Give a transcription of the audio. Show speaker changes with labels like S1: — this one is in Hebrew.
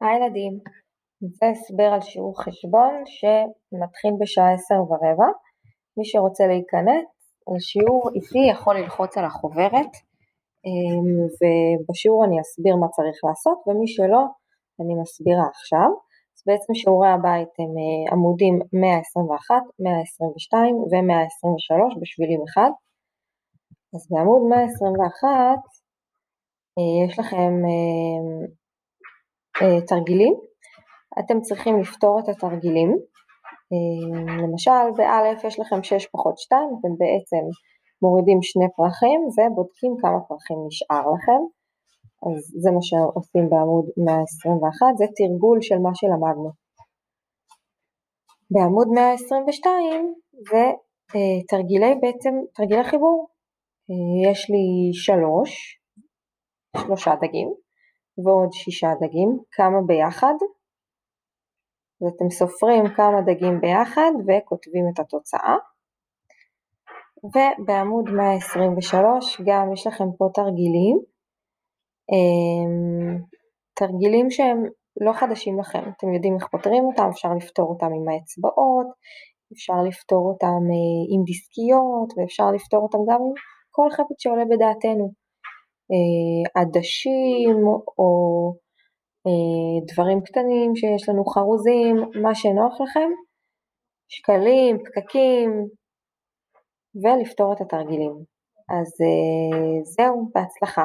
S1: היי ילדים, זה הסבר על שיעור חשבון שמתחיל בשעה עשר ורבע. מי שרוצה להיכנס לשיעור איתי יכול ללחוץ על החוברת אמ, ובשיעור אני אסביר מה צריך לעשות ומי שלא אני מסבירה עכשיו. אז בעצם שיעורי הבית הם אה, עמודים 121, 122 ו-123 בשבילים אחד. אז בעמוד 121 אה, יש לכם אמ, תרגילים, אתם צריכים לפתור את התרגילים, אה, למשל באלף יש לכם 6 פחות 2, אתם בעצם מורידים שני פרחים ובודקים כמה פרחים נשאר לכם, אז זה מה שעושים בעמוד 121, זה תרגול של מה שלמדנו. בעמוד 122 זה אה, תרגילי בעצם, תרגילי חיבור, יש לי שלוש, שלושה דגים, ועוד שישה דגים, כמה ביחד? אז אתם סופרים כמה דגים ביחד וכותבים את התוצאה. ובעמוד 123 גם יש לכם פה תרגילים, אמ, תרגילים שהם לא חדשים לכם, אתם יודעים איך פותרים אותם, אפשר לפתור אותם עם האצבעות, אפשר לפתור אותם אה, עם דיסקיות ואפשר לפתור אותם גם עם כל חפץ שעולה בדעתנו. אה, עדשים או אה, דברים קטנים שיש לנו חרוזים, מה שנוח לכם, שקלים, פקקים, ולפתור את התרגילים. אז אה, זהו, בהצלחה.